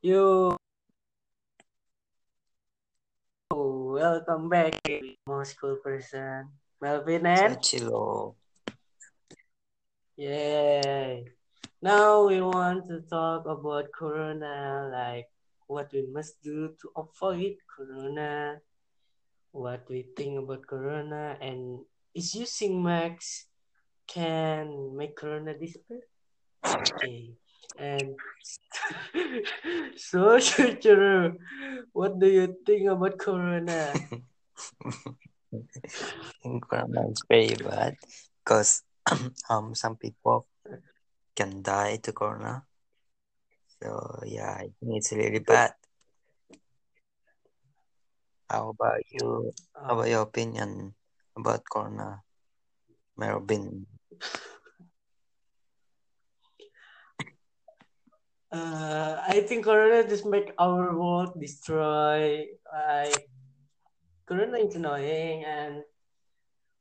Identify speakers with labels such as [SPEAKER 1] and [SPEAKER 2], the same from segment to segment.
[SPEAKER 1] You oh, welcome back, most cool person, Melvin and
[SPEAKER 2] Chilo.
[SPEAKER 1] Yay! Now we want to talk about Corona, like what we must do to avoid Corona, what we think about Corona, and is using mask can make Corona disappear? Okay. And so, what do you think about Corona?
[SPEAKER 2] Corona is very bad because um some people can die to Corona. So yeah, I think it's really bad. How about you? How about your opinion about Corona, Melvin?
[SPEAKER 1] Uh, I think Corona just make our world destroy. Like Corona is annoying and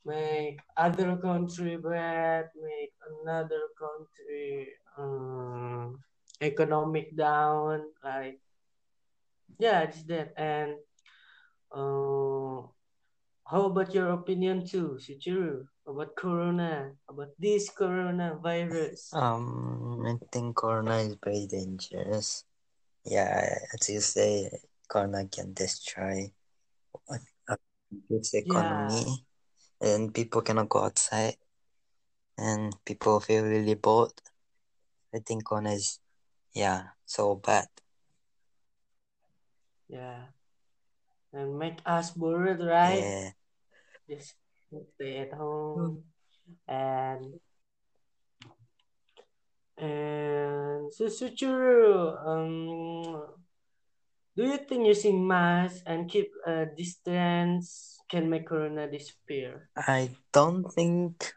[SPEAKER 1] make other country bad, make another country um, economic down. Like yeah, it's that. And uh, how about your opinion too, Soichiro, about Corona, about this coronavirus?
[SPEAKER 2] Um, I think Corona is very dangerous. Yeah, as you say, Corona can destroy this economy,
[SPEAKER 1] yeah.
[SPEAKER 2] and people cannot go outside, and people feel really bored. I think Corona is, yeah, so bad.
[SPEAKER 1] Yeah, and make us bored, right?
[SPEAKER 2] Yeah.
[SPEAKER 1] Just stay at home and and so Soichiro, um, do you think using mask and keep a distance can make corona disappear?
[SPEAKER 2] I don't think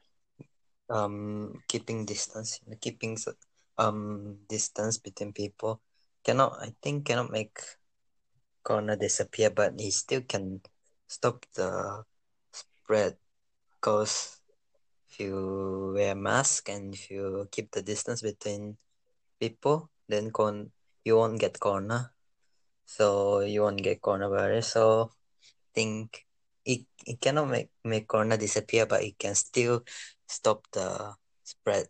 [SPEAKER 2] um keeping distance, keeping um distance between people cannot. I think cannot make corona disappear, but it still can stop the spread. Cause if you wear mask and if you keep the distance between people, then con you won't get corona. So you won't get coronavirus. So I think it, it cannot make, make corona disappear, but it can still stop the spread.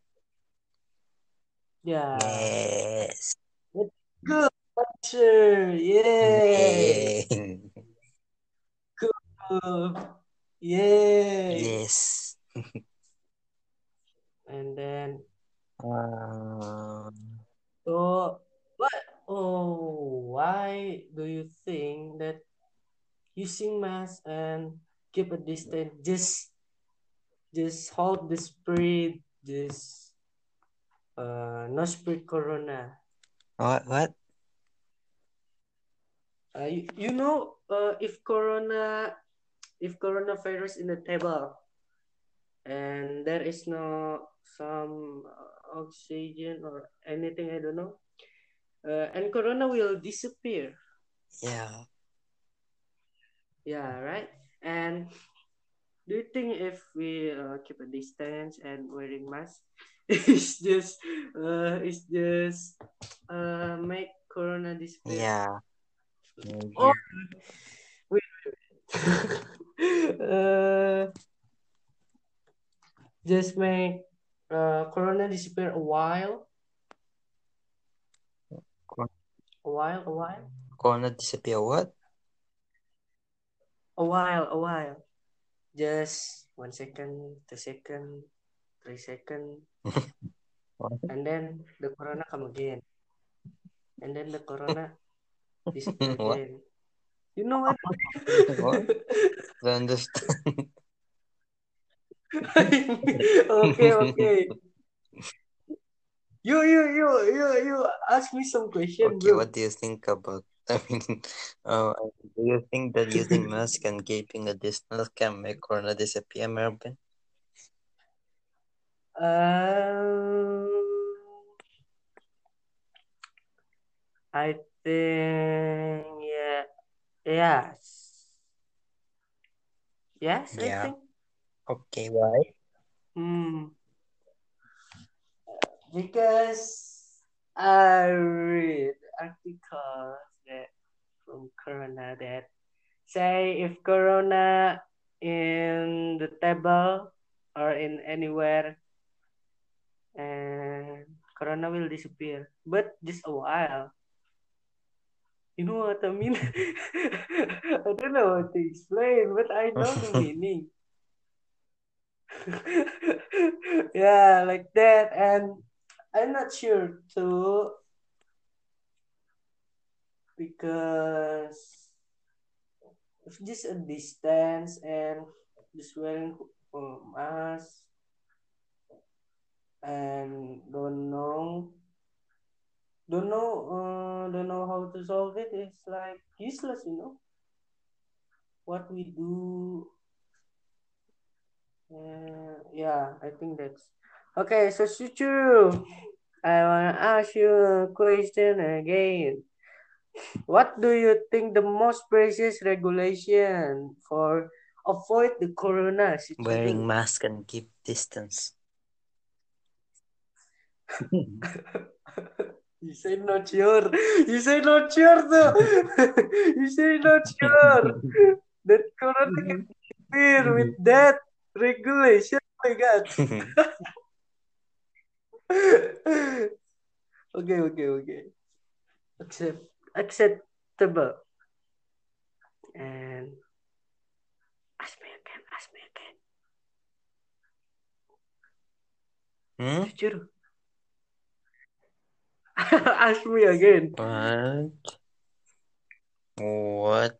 [SPEAKER 1] Yeah.
[SPEAKER 2] Yes.
[SPEAKER 1] Good answer. Yay. Good. Yay.
[SPEAKER 2] Yes.
[SPEAKER 1] and then
[SPEAKER 2] uh,
[SPEAKER 1] so what oh why do you think that using mask and keep a distance just just hold the spread just uh no spread corona
[SPEAKER 2] what what
[SPEAKER 1] uh, you, you know uh, if corona if coronavirus in the table. And there is no some oxygen or anything i don't know. Uh, and corona will disappear.
[SPEAKER 2] Yeah.
[SPEAKER 1] Yeah right? And do you think if we uh, keep a distance and wearing mask it's just uh it's just uh make corona disappear?
[SPEAKER 2] Yeah.
[SPEAKER 1] Or uh just make uh, corona disappear a while. A while a while?
[SPEAKER 2] Corona disappear what?
[SPEAKER 1] A while a while. Just one second two second three second. And then the corona come again. And then the corona disappear again you know what,
[SPEAKER 2] don't understand.
[SPEAKER 1] Okay okay. You you you you you ask me some question
[SPEAKER 2] okay
[SPEAKER 1] bro.
[SPEAKER 2] what do you think about i mean uh, do you think that using mask and keeping a distance can make corona disappear melvin?
[SPEAKER 1] Um i think yes yes
[SPEAKER 2] yeah.
[SPEAKER 1] i think
[SPEAKER 2] okay why
[SPEAKER 1] Hmm. Because I read articles that from Corona that say if Corona in the table or in anywhere and Corona will disappear, but just a while. You know what I mean? I don't know how to explain, but I know the meaning. yeah, like that. And I'm not sure too because if just a distance and just wearing uh, mask and don't know don't know uh, don't know how to solve it it's like useless you know what we do uh, yeah i think that's okay so Suchu, i want to ask you a question again what do you think the most precious regulation for avoid the corona Suchu?
[SPEAKER 2] Wearing mask and keep distance.
[SPEAKER 1] You say not sure. You say not sure though. you say not sure. That corona can disappear with that regulation. Oh my god. okay, okay, okay. Accept acceptable. And ask me again, ask me again.
[SPEAKER 2] Hmm?
[SPEAKER 1] Jujur. ask me again.
[SPEAKER 2] What? What?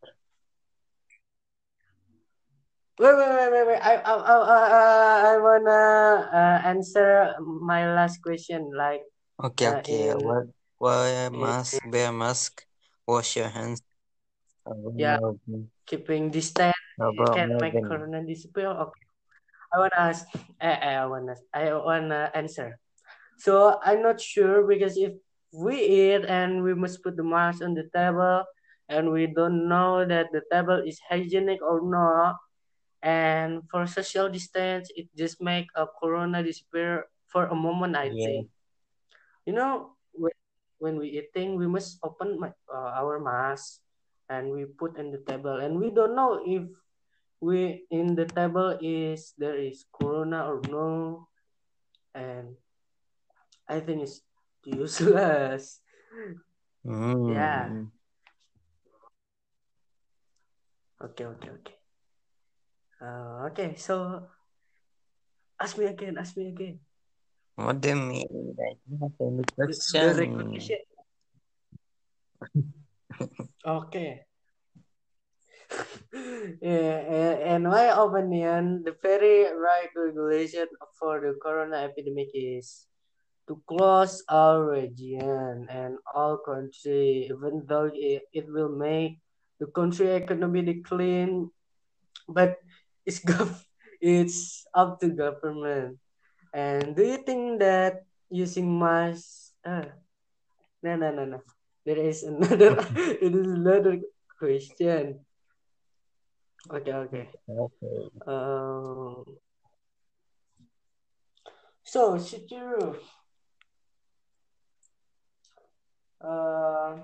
[SPEAKER 1] Wait, wait, wait, wait, wait. I, I, I, I, I wanna uh, answer my last question. Like,
[SPEAKER 2] Okay,
[SPEAKER 1] Uh,
[SPEAKER 2] okay.
[SPEAKER 1] in-
[SPEAKER 2] What? Wear
[SPEAKER 1] in-
[SPEAKER 2] mask. Wear mask. Wash your hands.
[SPEAKER 1] Yeah. keeping distance
[SPEAKER 2] about
[SPEAKER 1] can make corona disappear. Okay. I wanna ask. Eh, eh, I wanna. I wanna answer. So I'm not sure because if we eat and we must put the mask on the table, and we don't know that the table is hygienic or not, and for social distance, it just make a corona disappear for a moment. I
[SPEAKER 2] Yeah.
[SPEAKER 1] think. You know, when, when we eating, we must open my, uh, our mask and we put on the table, and we don't know if we in the table is there is corona or no, and I think it's useless.
[SPEAKER 2] Mm.
[SPEAKER 1] Yeah. Okay, okay, okay. Uh, okay, so ask me again, ask me again.
[SPEAKER 2] What do you mean? I have any
[SPEAKER 1] The, the
[SPEAKER 2] question.
[SPEAKER 1] Okay. yeah, and my opinion, the very right regulation for the corona epidemic is to close our region and all country, even though it, it will make the country economy decline, but it's gov- it's up to government. And do you think that using mask? Uh, no, no, no, no. There is another. it is another question. Okay, okay.
[SPEAKER 2] Okay.
[SPEAKER 1] Um, so, Soichiro, uh,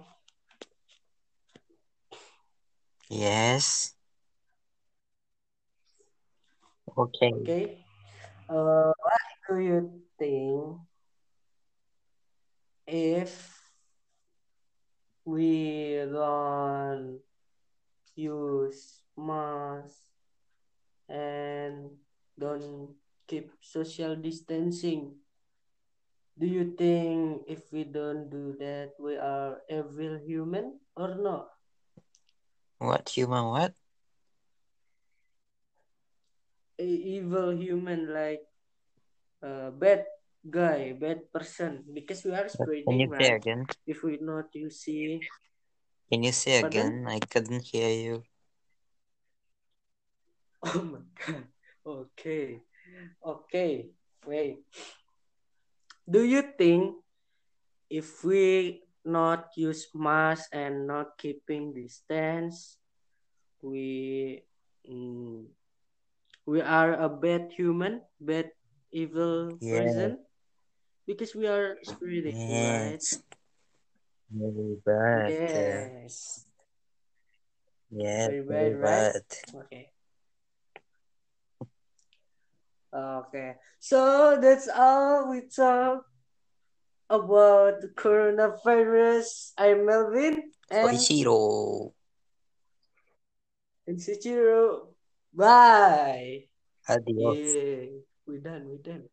[SPEAKER 2] Yes. Okay.
[SPEAKER 1] okay. Uh, what do you think if we don't use mask and don't keep social distancing? Do you think if we don't do that, we are evil human or not?
[SPEAKER 2] What human? What?
[SPEAKER 1] A evil human like a bad guy, bad person, because we are
[SPEAKER 2] What? Can you say
[SPEAKER 1] right?
[SPEAKER 2] again?
[SPEAKER 1] If we not you see
[SPEAKER 2] Can you say
[SPEAKER 1] Pardon?
[SPEAKER 2] again? I couldn't hear you.
[SPEAKER 1] oh my god, okay, okay, wait. Do you think if we not use mask and not keeping distance, we mm, we are a bad human, bad evil
[SPEAKER 2] Yeah.
[SPEAKER 1] person? Because we are spreading, right?
[SPEAKER 2] Yes. Very bad.
[SPEAKER 1] Yes.
[SPEAKER 2] Yeah,
[SPEAKER 1] Very
[SPEAKER 2] very
[SPEAKER 1] bad, right?
[SPEAKER 2] bad.
[SPEAKER 1] Okay. Okay. So that's all we talk about the coronavirus. I'm Melvin and
[SPEAKER 2] Soichiro.
[SPEAKER 1] and Soichiro. Bye.
[SPEAKER 2] Adios.
[SPEAKER 1] Yeah. We done. We done.